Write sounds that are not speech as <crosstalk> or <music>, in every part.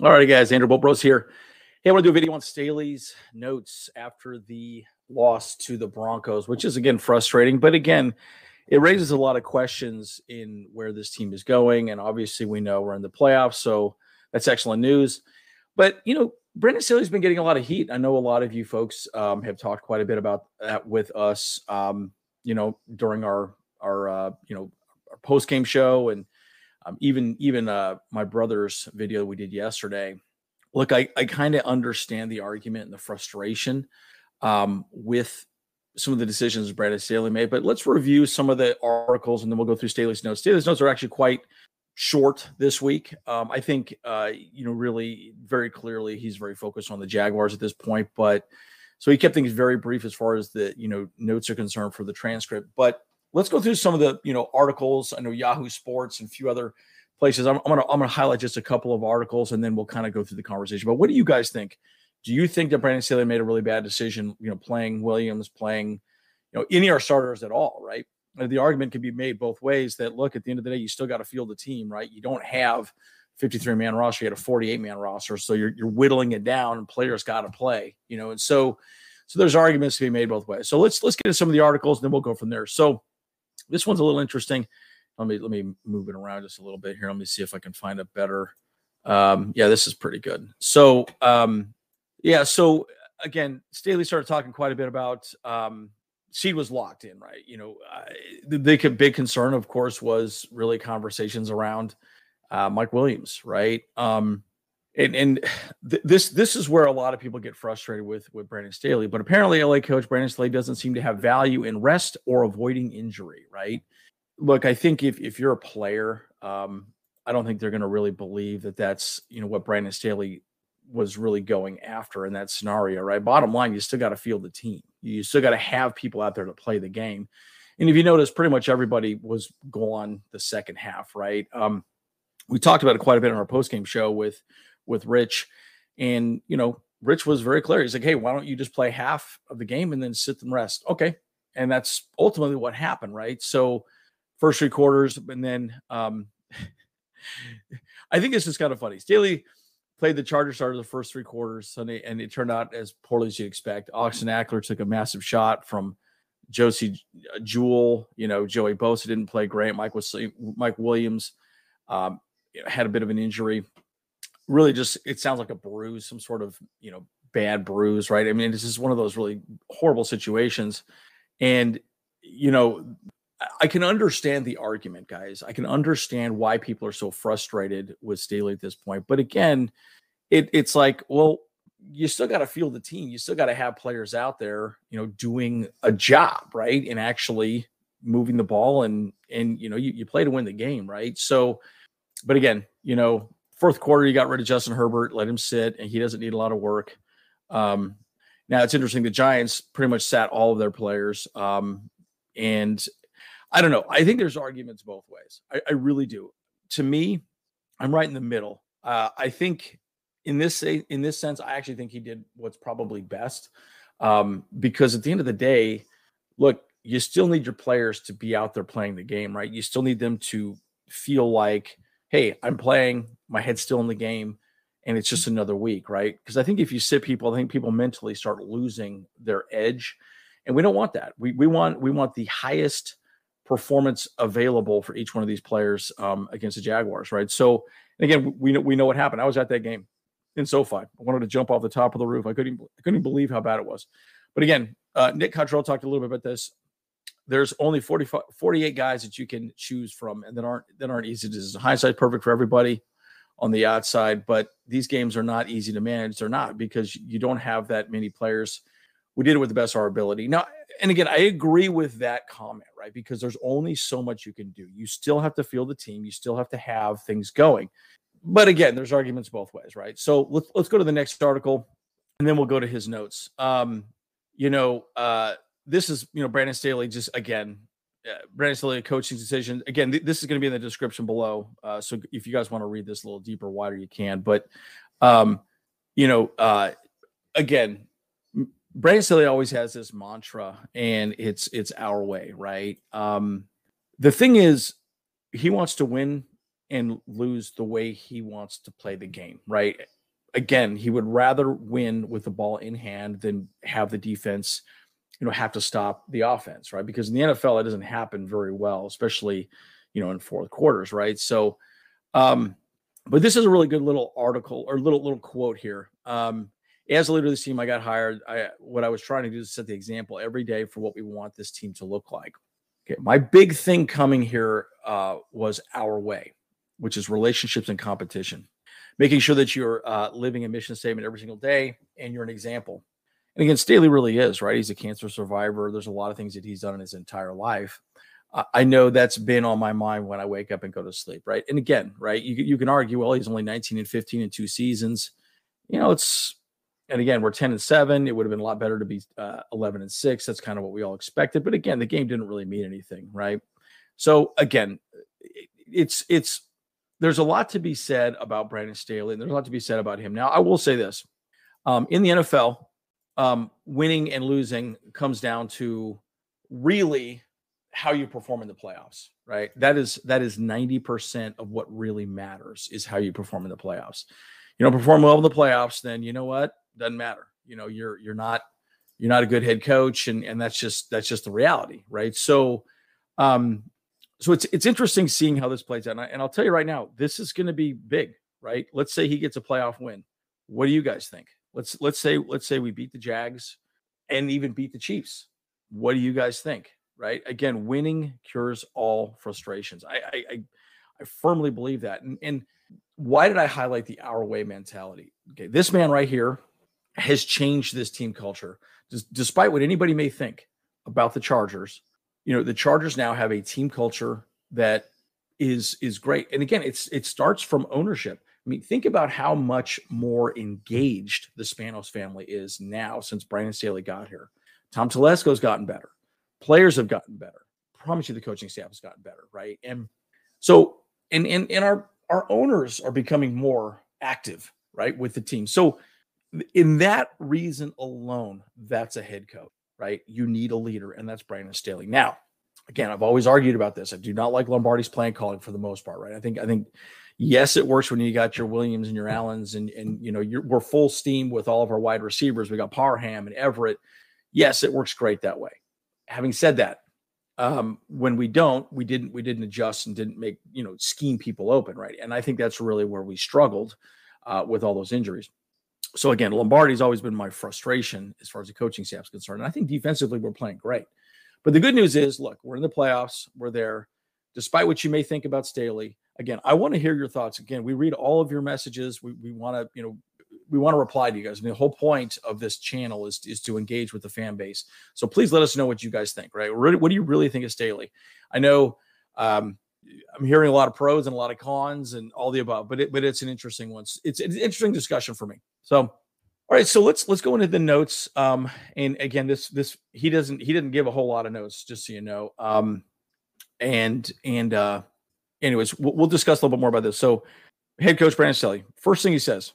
All right, guys. Andrew Bolt Bros here. Hey, I want to do a video on Staley's notes after the loss to the Broncos, which is again frustrating. But again, it raises a lot of questions in where this team is going. And obviously, we know we're in the playoffs, so that's excellent news. But you know, Brandon Staley's been getting a lot of heat. I know a lot of you folks um, have talked quite a bit about that with us. Um, you know, during our our uh, you know our post game show and um, even even uh, my brother's video we did yesterday. Look, I, I kind of understand the argument and the frustration um, with some of the decisions Brandon Staley made, but let's review some of the articles and then we'll go through Staley's notes. Staley's notes are actually quite short this week. Um, I think, uh, you know, really very clearly he's very focused on the Jaguars at this point, but so he kept things very brief as far as the, you know, notes are concerned for the transcript. But let's go through some of the you know articles. I know Yahoo Sports and a few other places. I'm, I'm gonna I'm gonna highlight just a couple of articles and then we'll kind of go through the conversation. But what do you guys think? Do you think that Brandon Staley made a really bad decision? You know, playing Williams, playing you know any of our starters at all, right? Uh, the argument can be made both ways. That look at the end of the day, you still got to field the team, right? You don't have 53 man roster, you had a 48 man roster, so you're you're whittling it down, and players got to play, you know, and so so there's arguments to be made both ways. So let's let's get into some of the articles, and then we'll go from there. So this one's a little interesting. Let me let me move it around just a little bit here. Let me see if I can find a better. Um, yeah, this is pretty good. So um, yeah, so again, Staley started talking quite a bit about um, seed was locked in, right? You know, uh, the big big concern, of course, was really conversations around uh, Mike Williams, right? Um, and and th- this this is where a lot of people get frustrated with with Brandon Staley. But apparently, LA coach Brandon Staley doesn't seem to have value in rest or avoiding injury. Right? Look, I think if if you're a player, um, I don't think they're going to really believe that that's you know what Brandon Staley was really going after in that scenario. Right? Bottom line, you still got to field the team. You still got to have people out there to play the game. And if you notice, pretty much everybody was gone the second half. Right? Um, we talked about it quite a bit on our post game show with with Rich. And, you know, Rich was very clear. He's like, hey, why don't you just play half of the game and then sit and rest? Okay. And that's ultimately what happened, right? So, first three quarters, and then um, <laughs> I think this is kind of funny. Staley played the Charger starter the first three quarters Sunday, and it turned out as poorly as you'd expect. Austin Ekeler took a massive shot from Josey Jewell. You know, Joey Bosa didn't play great. Mike was Mike Williams um, had a bit of an injury really just it sounds like a bruise, some sort of you know bad bruise, right? I mean, this is one of those really horrible situations, and you know, I can understand the argument, guys. I can understand why people are so frustrated with Staley at this point, but again, it it's like, well, you still got to feel the team. You still got to have players out there, you know, doing a job, right, and actually moving the ball and and you know you, you play to win the game, right? So, but again, you know, fourth quarter, you got rid of Justin Herbert, let him sit, and he doesn't need a lot of work. Um, now it's interesting. The Giants pretty much sat all of their players, um, and I don't know. I think there's arguments both ways. I, I really do. To me, I'm right in the middle. Uh, I think in this in this sense, I actually think he did what's probably best um, because at the end of the day, look, you still need your players to be out there playing the game, right? You still need them to feel like hey, I'm playing, my head's still in the game, and it's just another week, right? Because I think if you sit people, I think people mentally start losing their edge. And we don't want that. We we want we want the highest performance available for each one of these players um, against the Jaguars, right? So again, we know we know what happened. I was at that game in SoFi. I wanted to jump off the top of the roof. I couldn't I couldn't believe how bad it was. But again, uh, Nick Cottrell talked a little bit about this there's only 45, 48 guys that you can choose from and that aren't that aren't easy. To hindsight perfect for everybody on the outside but these games are not easy to manage. They're not because you don't have that many players. We did it with the best of our ability. Now and again i agree with that comment right? Because there's only so much you can do. You still have to feel the team. You still have to have things going. But again there's arguments both ways right? So let's let's go to the next article and then we'll go to his notes. Um you know uh this is you know Brandon Staley just again uh, Brandon Staley coaching decision again th- this is going to be in the description below uh, so if you guys want to read this a little deeper wider you can but um you know uh again Brandon Staley always has this mantra and it's it's our way right um the thing is he wants to win and lose the way he wants to play the game, right? Again, he would rather win with the ball in hand than have the defense, you know, have to stop the offense, right? Because in the NFL, it doesn't happen very well, especially, you know, in fourth quarters, right? So, um, but this is a really good little article or little little quote here. Um, as a leader of this team, I got hired. I what I was trying to do is set the example every day for what we want this team to look like. Okay, my big thing coming here uh, was our way which is relationships and competition. Making sure that you're uh, living a mission statement every single day and you're an example. And again, Staley really is, right? He's a cancer survivor. There's a lot of things that he's done in his entire life. I know that's been on my mind when I wake up and go to sleep, right? And again, right, you, you can argue, well, he's only 19 and 15 in two seasons. You know, it's, and again, we're 10 and 7. It would have been a lot better to be uh, 11 and 6. That's kind of what we all expected. But again, the game didn't really mean anything, right? So again, it's, it's, there's a lot to be said about Brandon Staley, and there's a lot to be said about him. Now, I will say this: um, in the NFL, um, winning and losing comes down to really how you perform in the playoffs, right? That is that is ninety percent of what really matters is how you perform in the playoffs. You know, perform well in the playoffs, then you know what doesn't matter. You know, you're you're not you're not a good head coach, and and that's just that's just the reality, right? So, um, so it's it's interesting seeing how this plays out. And, I, and I'll tell you right now, this is going to be big, right? Let's say he gets a playoff win. What do you guys think? Let's let's say let's say we beat the Jags and even beat the Chiefs. What do you guys think? Right? Again, winning cures all frustrations. I I, I, I firmly believe that. And, and why did I highlight the our way mentality? Okay, this man right here has changed this team culture. despite what anybody may think about the Chargers, you know the chargers now have a team culture that is is great and again it's it starts from ownership i mean think about how much more engaged the spanos family is now since brandon staley got here tom telesco's gotten better players have gotten better I promise you the coaching staff has gotten better right and so and and, and our our owners are becoming more active right with the team so in that reason alone that's a head coach right? You need a leader, and that's Brandon Staley. Now, again, I've always argued about this. I do not like Lombardi's plan calling for the most part, right? I think I think yes, it works when you got your Williams and your Allens, and and you know we're full steam with all of our wide receivers. We got Parham and Everett. Yes, it works great that way. Having said that, um, when we don't, we didn't we didn't adjust and didn't make you know scheme people open, right? And I think that's really where we struggled uh, with all those injuries so again, Lombardi's always been my frustration as far as the coaching staff is concerned. And I think defensively we're playing great. But the good news is, look, we're in the playoffs. We're there. Despite what you may think about Staley, again, I want to hear your thoughts. Again, we read all of your messages. We, we want to, you know, we want to reply to you guys. I mean, the whole point of this channel is, is to engage with the fan base. So please let us know what you guys think, right? What do you really think of Staley? I know um, I'm hearing a lot of pros and a lot of cons and all the above, but it, but it's an interesting one. It's, it's an interesting discussion for me. So, all right, so let's let's go into the notes. Um, and again, this this he doesn't he didn't give a whole lot of notes, just so you know. Um, and and uh, anyways, we'll, we'll discuss a little bit more about this. So, head coach Brandon Staley, first thing he says,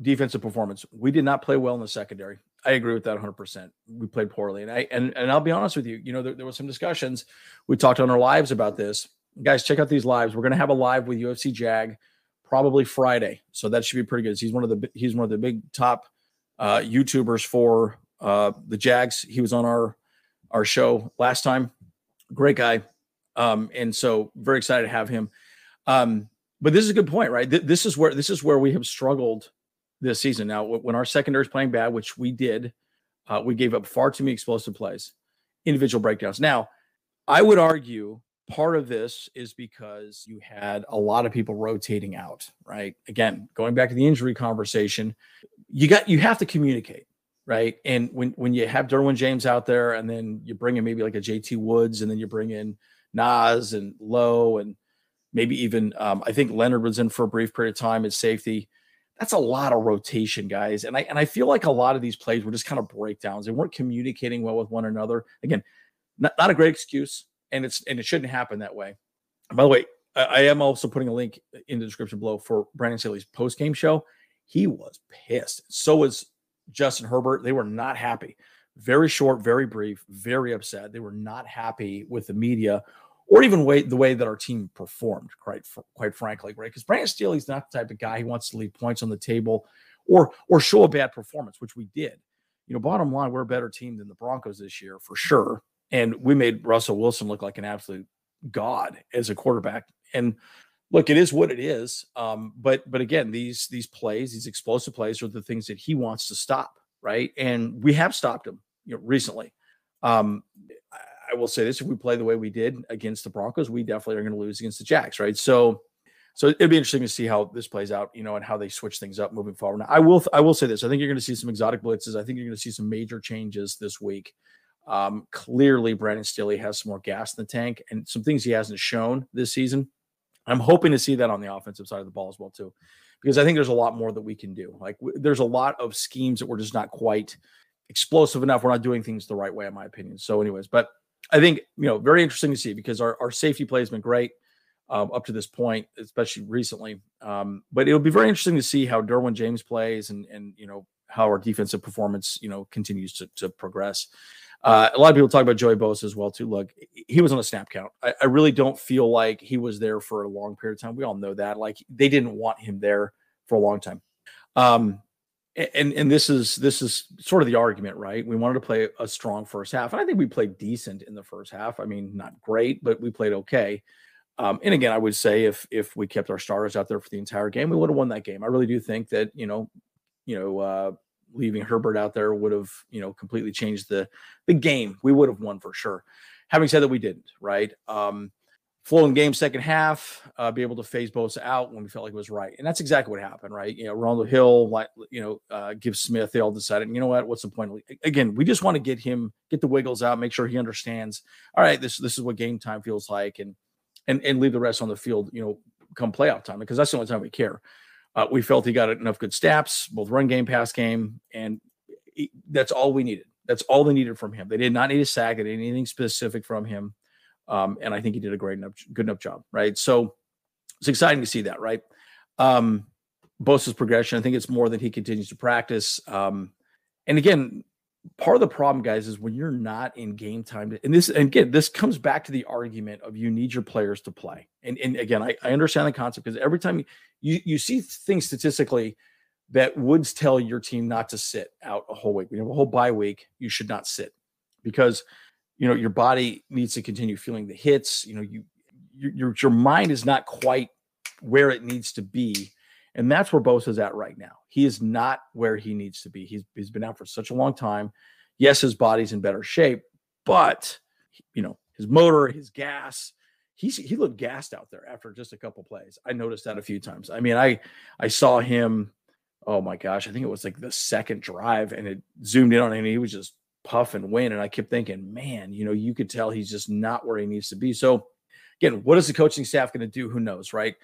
defensive performance. We did not play well in the secondary. I agree with that 100. percent We played poorly, and I and and I'll be honest with you. You know, there, there was some discussions. We talked on our lives about this guys, check out these lives. We're going to have a live with UFC Jag probably Friday, so that should be pretty good. He's one of the he's one of the big top uh, YouTubers for uh, the Jags. He was on our our show last time. Great guy, um, and so very excited to have him. Um, but this is a good point, right? Th- this is where this is where we have struggled this season. Now, when our secondary is playing bad, which we did, uh, we gave up far too many explosive plays, individual breakdowns. Now, I would argue part of this is because you had a lot of people rotating out, right? Again, going back to the injury conversation, you got you have to communicate, right? And when when you have Derwin James out there, and then you bring in maybe like a JT Woods, and then you bring in Nas and Lowe, and maybe even um, I think Leonard was in for a brief period of time at safety. That's a lot of rotation, guys. And I and I feel like a lot of these plays were just kind of breakdowns. They weren't communicating well with one another. Again, not, not a great excuse and it's and it shouldn't happen that way. By the way, I am also putting a link in the description below for Brandon Staley's post game show. He was pissed. So was Justin Herbert. They were not happy. Very short, very brief, very upset. They were not happy with the media or even way the way that our team performed, quite quite frankly, right? Because Brandon Staley's not the type of guy who wants to leave points on the table or or show a bad performance, which we did. You know, bottom line, we're a better team than the Broncos this year for sure, and we made Russell Wilson look like an absolute god as a quarterback. And look, it is what it is. Um, but but again, these these plays, these explosive plays, are the things that he wants to stop, right? And we have stopped him, you know, recently. Um, I will say this: if we play the way we did against the Broncos, we definitely are going to lose against the Jags, right? So, so it'd be interesting to see how this plays out, you know, and how they switch things up moving forward. Now, I will, I will say this: I think you're going to see some exotic blitzes. I think you're going to see some major changes this week. Um, clearly, Brandon Staley has some more gas in the tank and some things he hasn't shown this season. I'm hoping to see that on the offensive side of the ball as well too, because I think there's a lot more that we can do. Like w- there's a lot of schemes that we're just not quite explosive enough. We're not doing things the right way, in my opinion. So, anyways, but I think you know very interesting to see because our, our safety play has been great um, up to this point, especially recently. Um, but it'll be very interesting to see how Derwin James plays and and you know how our defensive performance you know continues to, to progress. Uh, a lot of people talk about Joey Bosa as well too. Look, he was on a snap count. I, I, really don't feel like he was there for a long period of time. We all know that. Like they didn't want him there for a long time. Um, and and this is this is sort of the argument, right? We wanted to play a strong first half, and I think we played decent in the first half. I mean, not great, but we played okay. Um, and again, I would say if if we kept our starters out there for the entire game, we would have won that game. I really do think that you know, you know, uh, leaving Herbert out there would have you know completely changed the the game. We would have won for sure. Having said that, we didn't. Right. Um, flowing game second half, uh, be able to phase Bosa out when we felt like it was right. And that's exactly what happened, right? You know, Ronald Hill, like, you know, uh, give Smith, they all decided, you know what, what's the point? Again, we just want to get him, get the wiggles out, make sure he understands, all right, this, this is what game time feels like and, and, and leave the rest on the field, you know, come playoff time, because that's the only time we care. Uh, we felt he got enough good snaps, both run game, pass game, and he, that's all we needed. That's all they needed from him. They did not need a sack. They didn't anything specific from him. Um, and I think he did a great enough, good enough job, right? So it's exciting to see that, right? Um, Bosa's progression, I think it's more that he continues to practice. Um, and again, part of the problem, guys, is when you're not in game time. And this, and again, this comes back to the argument of you need your players to play. And, and again, I, I understand the concept because every time you, you, you see things statistically that would tell your team not to sit out a whole week. We have a whole bye week. You should not sit because – you know your body needs to continue feeling the hits you know you your your mind is not quite where it needs to be and that's where Bosa's at right now. He is not where he needs to be. He's, he's been out for such a long time. Yes his body's in better shape but you know his motor his gas he's he looked gassed out there after just a couple plays. I noticed that a few times. I mean i i saw him oh my gosh i think it was like the second drive and it zoomed in on him and he was just puff and win. And I kept thinking, man, you know, you could tell he's just not where he needs to be. So again, what is the coaching staff going to do? Who knows, right?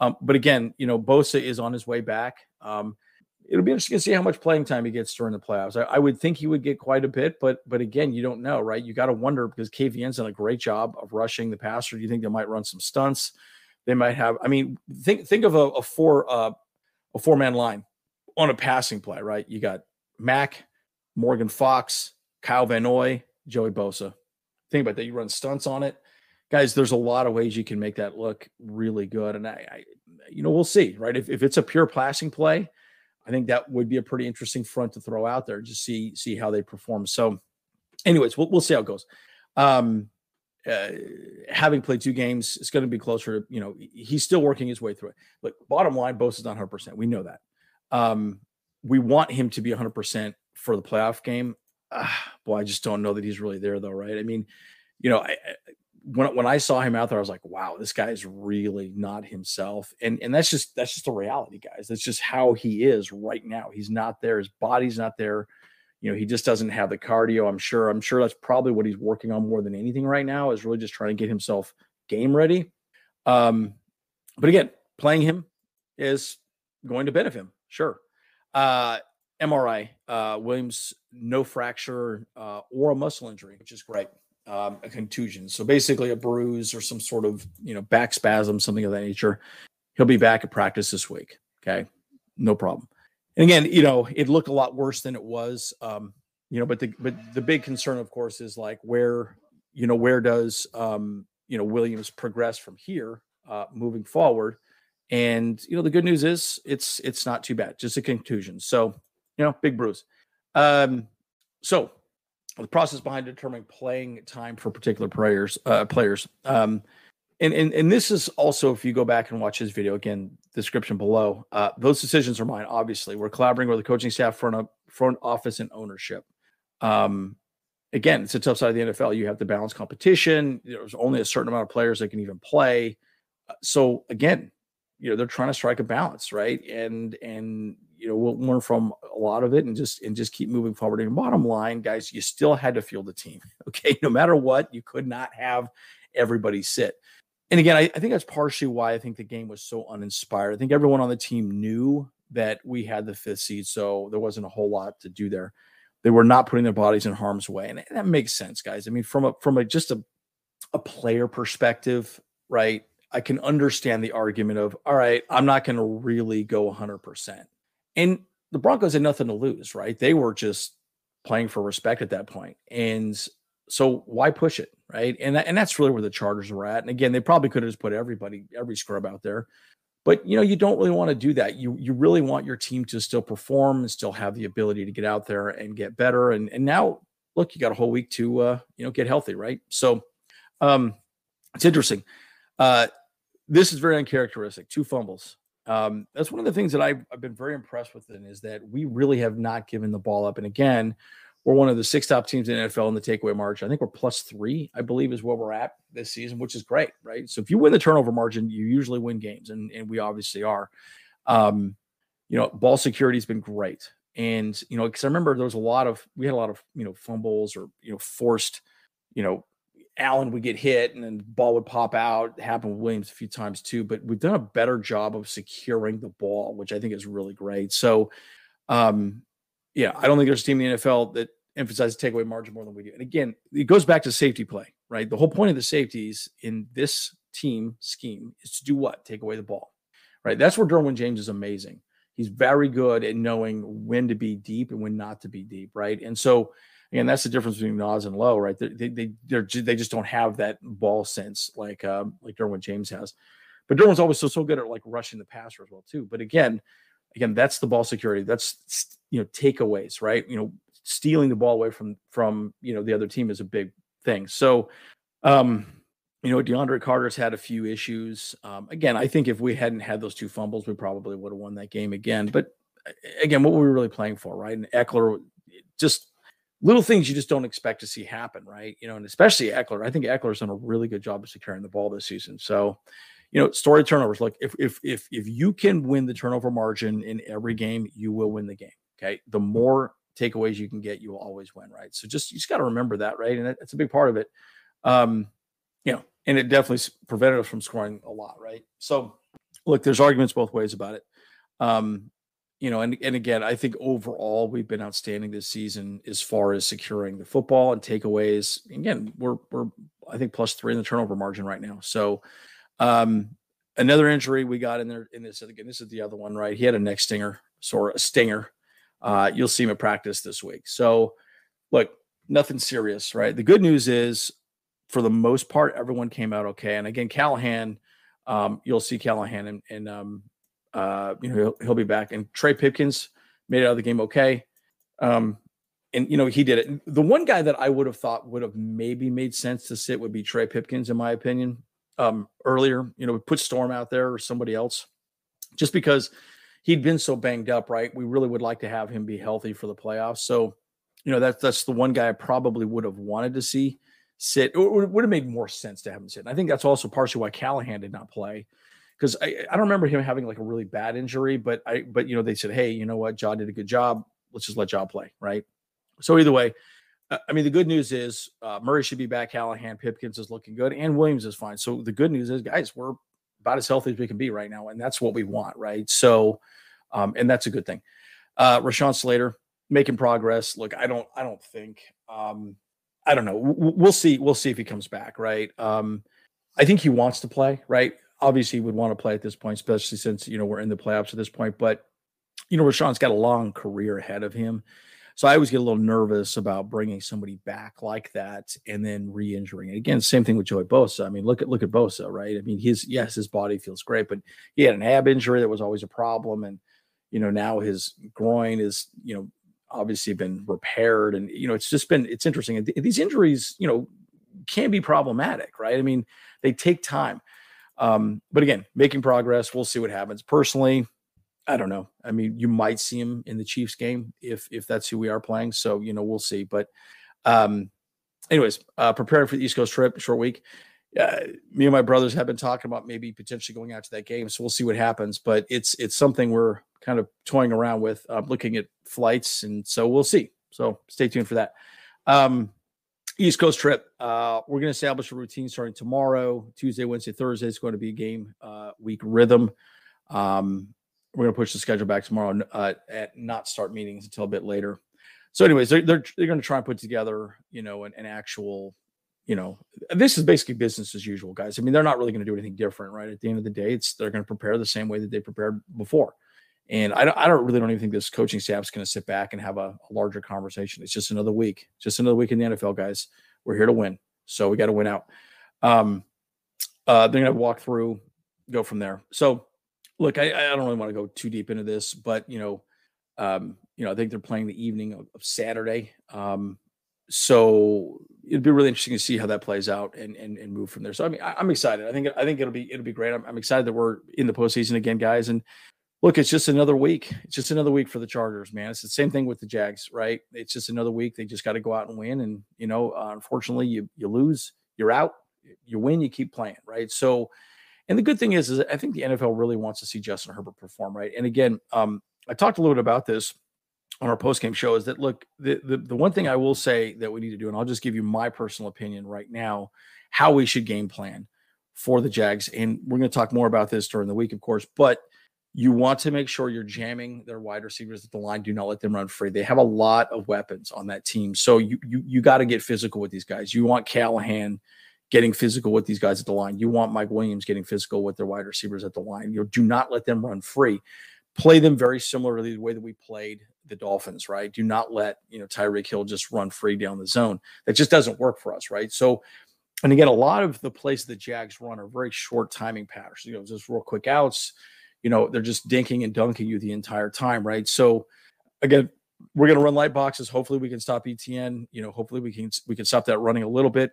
Um, but again, you know, Bosa is on his way back. Um, it'll be interesting to see how much playing time he gets during the playoffs. I, I, would think he would get quite a bit, but but again, you don't know, right? You got to wonder because KVN's done a great job of rushing the passer. Do you think they might run some stunts? They might have. I mean, think think of a, a four uh, a four man line on a passing play, right? You got Mack, Morgan Fox, Kyle Van Noy, Joey Bosa. Think about that. You run stunts on it. Guys, there's a lot of ways you can make that look really good. And I, I you know, we'll see, right? If, if it's a pure passing play, I think that would be a pretty interesting front to throw out there, just see see how they perform. So, anyways, we'll, we'll see how it goes. Um, uh, having played two games, it's going to be closer. You know, he's still working his way through it. But bottom line, Bosa's not 100. percent We know that. Um, we want him to be 100 percent for the playoff game uh, boy, I just don't know that he's really there though, right? I mean, you know, I, when when I saw him out there, I was like, wow, this guy is really not himself, and and that's just that's just the reality, guys. That's just how he is right now. He's not there. His body's not there. You know, he just doesn't have the cardio. I'm sure. I'm sure that's probably what he's working on more than anything right now. Is really just trying to get himself game ready. Um, but again, playing him is going to benefit him. Sure. Uh, MRI, uh, Williams, no fracture uh, or a muscle injury, which is great. Um, a contusion. So basically a bruise or some sort of, you know, back spasm, something of that nature. He'll be back at practice this week. Okay. No problem. And again, you know, it looked a lot worse than it was. Um, you know, but the but the big concern, of course, is like where, you know, where does um, you know Williams progress from here uh, moving forward. And you know the good news is it's it's not too bad, just a contusion. So you know big bruise. Um, so the process behind determining playing time for particular players uh, players. Um, and, and and this is also if you go back and watch his video again description below uh, those decisions are mine obviously. We're collaborating with the coaching staff front, front office and ownership. Um, again it's a tough side of the nfl you have to balance competition. There's only a certain amount of players that can even play. Uh, so again you know they're trying to strike a balance right? And and you know we'll learn from a lot of it and just and just keep moving forward and bottom line guys you still had to field the team <laughs> okay no matter what you could not have everybody sit and again, I, I, think that's partially why I think the game was so uninspired. I think everyone on the team knew that we had the fifth seed, so there wasn't a whole lot to do there. They were not putting their bodies in harm's way, and that makes sense, guys. I mean, from a from a just a a player perspective, right? I can understand the argument of, all right, I'm not going to really go 100%. And the Broncos had nothing to lose, right? They were just playing for respect at that point. And so why push it, right? And that, and that's really where the Chargers were at. And again, they probably could have just put everybody, every scrub out there, but you know you don't really want to do that. You you really want your team to still perform and still have the ability to get out there and get better. And and now look, you got a whole week to uh, you know get healthy, right? So um, it's interesting. Uh, this is very uncharacteristic. Two fumbles. Um, that's one of the things that I've, I've been very impressed with. In, is that we really have not given the ball up. And again, we're one of the six top teams in NFL in the takeaway margin. I think we're plus three, I believe, is where we're at this season, which is great, right? So if you win the turnover margin, you usually win games, and, and we obviously are. Um, you know, ball security has been great. And, you know, because I remember there was a lot of, we had a lot of, you know, fumbles or, you know, forced, you know, Allen would get hit and then the ball would pop out. It happened with Williams a few times too, but we've done a better job of securing the ball, which I think is really great. So, um, yeah, I don't think there's a team in the NFL that emphasizes takeaway margin more than we do. And again, it goes back to safety play, right? The whole point of the safeties in this team scheme is to do what? Take away the ball, right? That's where Derwin James is amazing. He's very good at knowing when to be deep and when not to be deep, right? And so, again, that's the difference between Nas and Lowe, right? They they they they just don't have that ball sense like um, like Derwin James has. But Derwin's always so so good at like rushing the passer as well too. But again, again, that's the ball security. That's you know takeaways, right? You know, stealing the ball away from from you know the other team is a big thing. So, um, you know, DeAndre Carter's had a few issues. Um, again, I think if we hadn't had those two fumbles, we probably would have won that game again. But again, what were we really playing for, right? And Ekeler, just little things you just don't expect to see happen, right? You know, and especially Ekeler. I think Ekeler's done a really good job of securing the ball this season. So, you know, story turnovers. Look, if if if if you can win the turnover margin in every game, you will win the game. Okay. The more takeaways you can get, you will always win, right? So just you just got to remember that, right? And that's a big part of it. Um, you know, and it definitely prevented us from scoring a lot, right? So look, there's arguments both ways about it. Um, you know, and and again, I think overall we've been outstanding this season as far as securing the football and takeaways. Again, we're we're I think plus three in the turnover margin right now. So um, another injury we got in there in this again. This is the other one, right? He had a neck stinger, or a stinger. Uh, you'll see him at practice this week. So, look, nothing serious, right? The good news is, for the most part, everyone came out okay. And again, Callahan, um, you'll see Callahan, and um, uh, you know he'll, he'll, be back. And Trey Pipkins made it out of the game okay. Um, and you know he did it. The one guy that I would have thought would have maybe made sense to sit would be Trey Pipkins, in my opinion um, earlier. You know, we put Storm out there or somebody else, just because he'd been so banged up. Right, we really would like to have him be healthy for the playoffs. So, you know, that's that's the one guy I probably would have wanted to see sit. It would have made more sense to have him sit. And I think that's also partially why Callahan did not play. Because I, I don't remember him having like a really bad injury, but I but you know they said, hey, you know what, Ja did a good job. Let's just let Ja play, right? So either way, uh, I mean, the good news is uh, Murray should be back. Callahan, Pipkins is looking good, and Williams is fine. So the good news is, guys, we're about as healthy as we can be right now, and that's what we want, right? So, um, and that's a good thing. Uh, Rashawn Slater making progress. Look, I don't, I don't think, um, I don't know. We'll see. We'll see if he comes back, right? Um, I think he wants to play, right? Obviously, would want to play at this point, especially since you know we're in the playoffs at this point. But you know, Rashawn's got a long career ahead of him. So I always get a little nervous about bringing somebody back like that and then re-injuring it. Again, same thing with Joey Bosa. I mean, look at look at Bosa, right? I mean, his yes, his body feels great, but he had an ab injury that was always a problem, and you know now his groin is you know obviously been repaired, and you know it's just been it's interesting. And th- these injuries, you know, can be problematic, right? I mean, they take time. Um, but again, making progress. We'll see what happens. Personally, I don't know. I mean, you might see him in the Chiefs game if if that's who we are playing. So you know, we'll see. But um, anyways, uh, preparing for the East Coast trip, short week. Uh, me and my brothers have been talking about maybe potentially going out to that game. So we'll see what happens. But it's it's something we're kind of toying around with, uh, looking at flights, and so we'll see. So stay tuned for that. Um, East Coast trip. Uh, we're going to establish a routine starting tomorrow, Tuesday, Wednesday, Thursday. It's going to be a game uh, week rhythm. Um, we're going to push the schedule back tomorrow uh, at not start meetings until a bit later. So, anyways, they're they're, they're going to try and put together, you know, an, an actual, you know, this is basically business as usual, guys. I mean, they're not really going to do anything different, right? At the end of the day, it's they're going to prepare the same way that they prepared before. And I don't, I don't really don't even think this coaching staff is going to sit back and have a, a larger conversation. It's just another week, just another week in the NFL, guys. We're here to win, so we got to win out. Um, uh, they're going to walk through, go from there. So look, I, I don't really want to go too deep into this, but you know, um, you know, I think they're playing the evening of, of Saturday. Um, so it'd be really interesting to see how that plays out and and, and move from there. So I mean, I, am excited. I think I think it'll be it'll be great. I'm, I'm, excited that we're in the postseason again, guys. And look, it's just another week. It's just another week for the Chargers, man. It's the same thing with the Jags, right? It's just another week. They just got to go out and win. And you know, uh, unfortunately, you you lose, you're out. You win, you keep playing, right? So and the good thing is, is I think the NFL really wants to see Justin Herbert perform, right? And again, um, I talked a little bit about this on our post game show. Is that look the, the the one thing I will say that we need to do, and I'll just give you my personal opinion right now, how we should game plan for the Jags, and we're going to talk more about this during the week, of course, but. You want to make sure you're jamming their wide receivers at the line. Do not let them run free. They have a lot of weapons on that team, so you you you got to get physical with these guys. You want Callahan getting physical with these guys at the line. You want Mike Williams getting physical with their wide receivers at the line. You do not let them run free. Play them very similarly the way that we played the Dolphins, right? Do not let, you know, Tyreek Hill just run free down the zone. That just doesn't work for us, right? So, and again, a lot of the plays the Jags run are very short timing patterns, you know, just real quick outs. You know, they're just dinking and dunking you the entire time, right? So, again, we're going to run light boxes. Hopefully, we can stop Etienne. You know, hopefully we can we can stop that running a little bit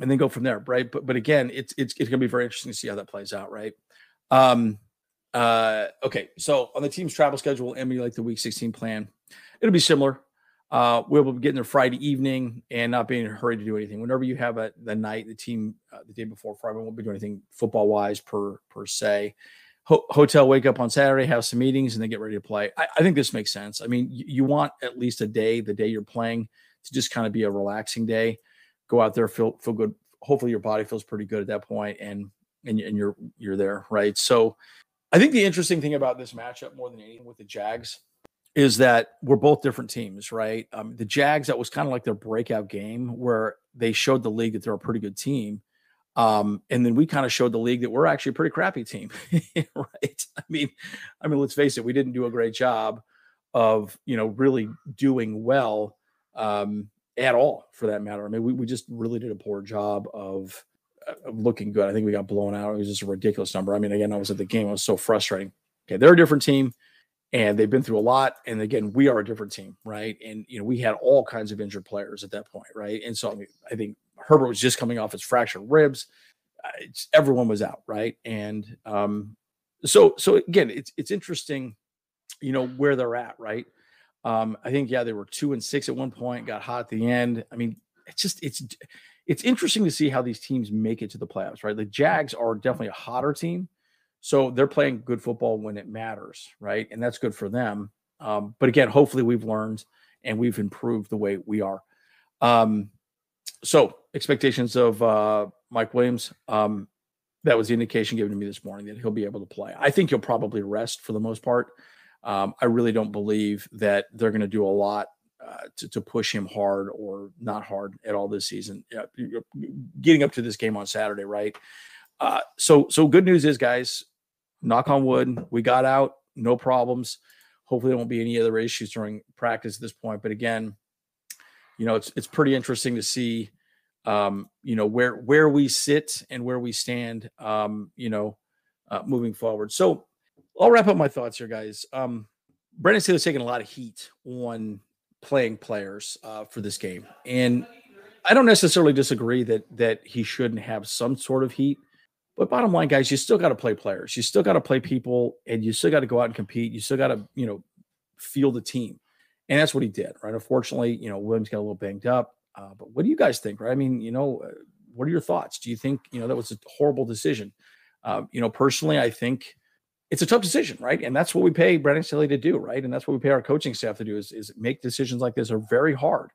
and then go from there, right? But but again, it's it's it's gonna be very interesting to see how that plays out, right? Um uh okay, so on the team's travel schedule, emulate the week 16 plan. It'll be similar. Uh, we'll be getting there Friday evening and not being in a hurry to do anything. Whenever you have a the night, the team uh, the day before Friday, won't be doing anything football wise per per se. Ho- hotel wake up on Saturday, have some meetings, and then get ready to play. I, I think this makes sense. I mean, you, you want at least a day, the day you're playing, to just kind of be a relaxing day go out there, feel feel good. Hopefully, your body feels pretty good at that point, and and and you're you're there, right? So, I think the interesting thing about this matchup, more than anything, with the Jags, is that we're both different teams, right? Um, the Jags, that was kind of like their breakout game where they showed the league that they're a pretty good team. Um, and then we kind of showed the league that we're actually a pretty crappy team, <laughs> right? I mean, I mean, let's face it, we didn't do a great job of you know really doing well um, at all for that matter. I mean, we, we just really did a poor job of, uh, of looking good. I think we got blown out. It was just a ridiculous number. I mean, again, I was at the game. It was so frustrating. Okay, they're a different team and they've been through a lot. And again, we are a different team, right? And you know, we had all kinds of injured players at that point, right? And so I, mean, I think Herbert was just coming off his fractured ribs. Uh, everyone was out, right? And um, so so again, it's it's interesting, you know, where they're at, right? Um, I think yeah, they were two and six at one point, got hot at the end. I mean, it's just it's it's interesting to see how these teams make it to the playoffs, right? The Jags are definitely a hotter team, so they're playing good football when it matters, right? And that's good for them. Um, but again, hopefully we've learned and we've improved the way we are. Um, so expectations of uh, Mike Williams. Um, that was the indication given to me this morning that he'll be able to play. I think he'll probably rest for the most part. Um, I really don't believe that they're going to do a lot uh, to, to, push him hard or not hard at all this season. getting up to this game on Saturday, right? Uh, so, so good news is, guys, knock on wood, we got out, no problems. Hopefully, there won't be any other issues during practice at this point. But again, you know, it's it's pretty interesting to see, um, you know, where where we sit and where we stand, um, you know, uh, moving forward. So I'll wrap up my thoughts here, guys. Um, Brandon Staley's taking a lot of heat on playing players uh, for this game, and I don't necessarily disagree that that he shouldn't have some sort of heat. But bottom line, guys, you still got to play players. You still got to play people, and you still got to go out and compete. You still got to, you know, feel the team, and that's what he did, right? Unfortunately, you know, Williams got a little banged up. Uh, but what do you guys think, right? I mean, you know, uh, what are your thoughts? Do you think you know that was a horrible decision? Uh, you know, personally, I think it's a tough decision, right? And that's what we pay Brandon Staley to do, right? And that's what we pay our coaching staff to do is, is make decisions like this are very hard.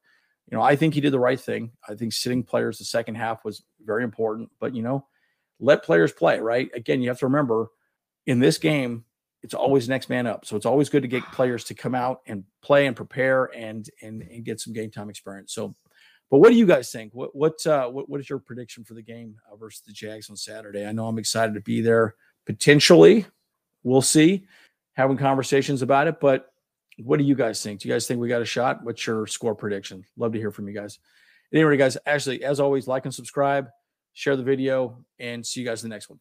You know, I think he did the right thing. I think sitting players the second half was very important, but you know, let players play, right? Again, you have to remember in this game, it's always next man up. So it's always good to get players to come out and play and prepare and and, and get some game time experience. So, but what do you guys think? What what uh, what, what is your prediction for the game uh, versus the Jags on Saturday? I know I'm excited to be there. Potentially, we'll see. Having conversations about it, but what do you guys think? Do you guys think we got a shot? What's your score prediction? Love to hear from you guys. Anyway, guys, actually, as always, like and subscribe share the video, and see you guys in the next one.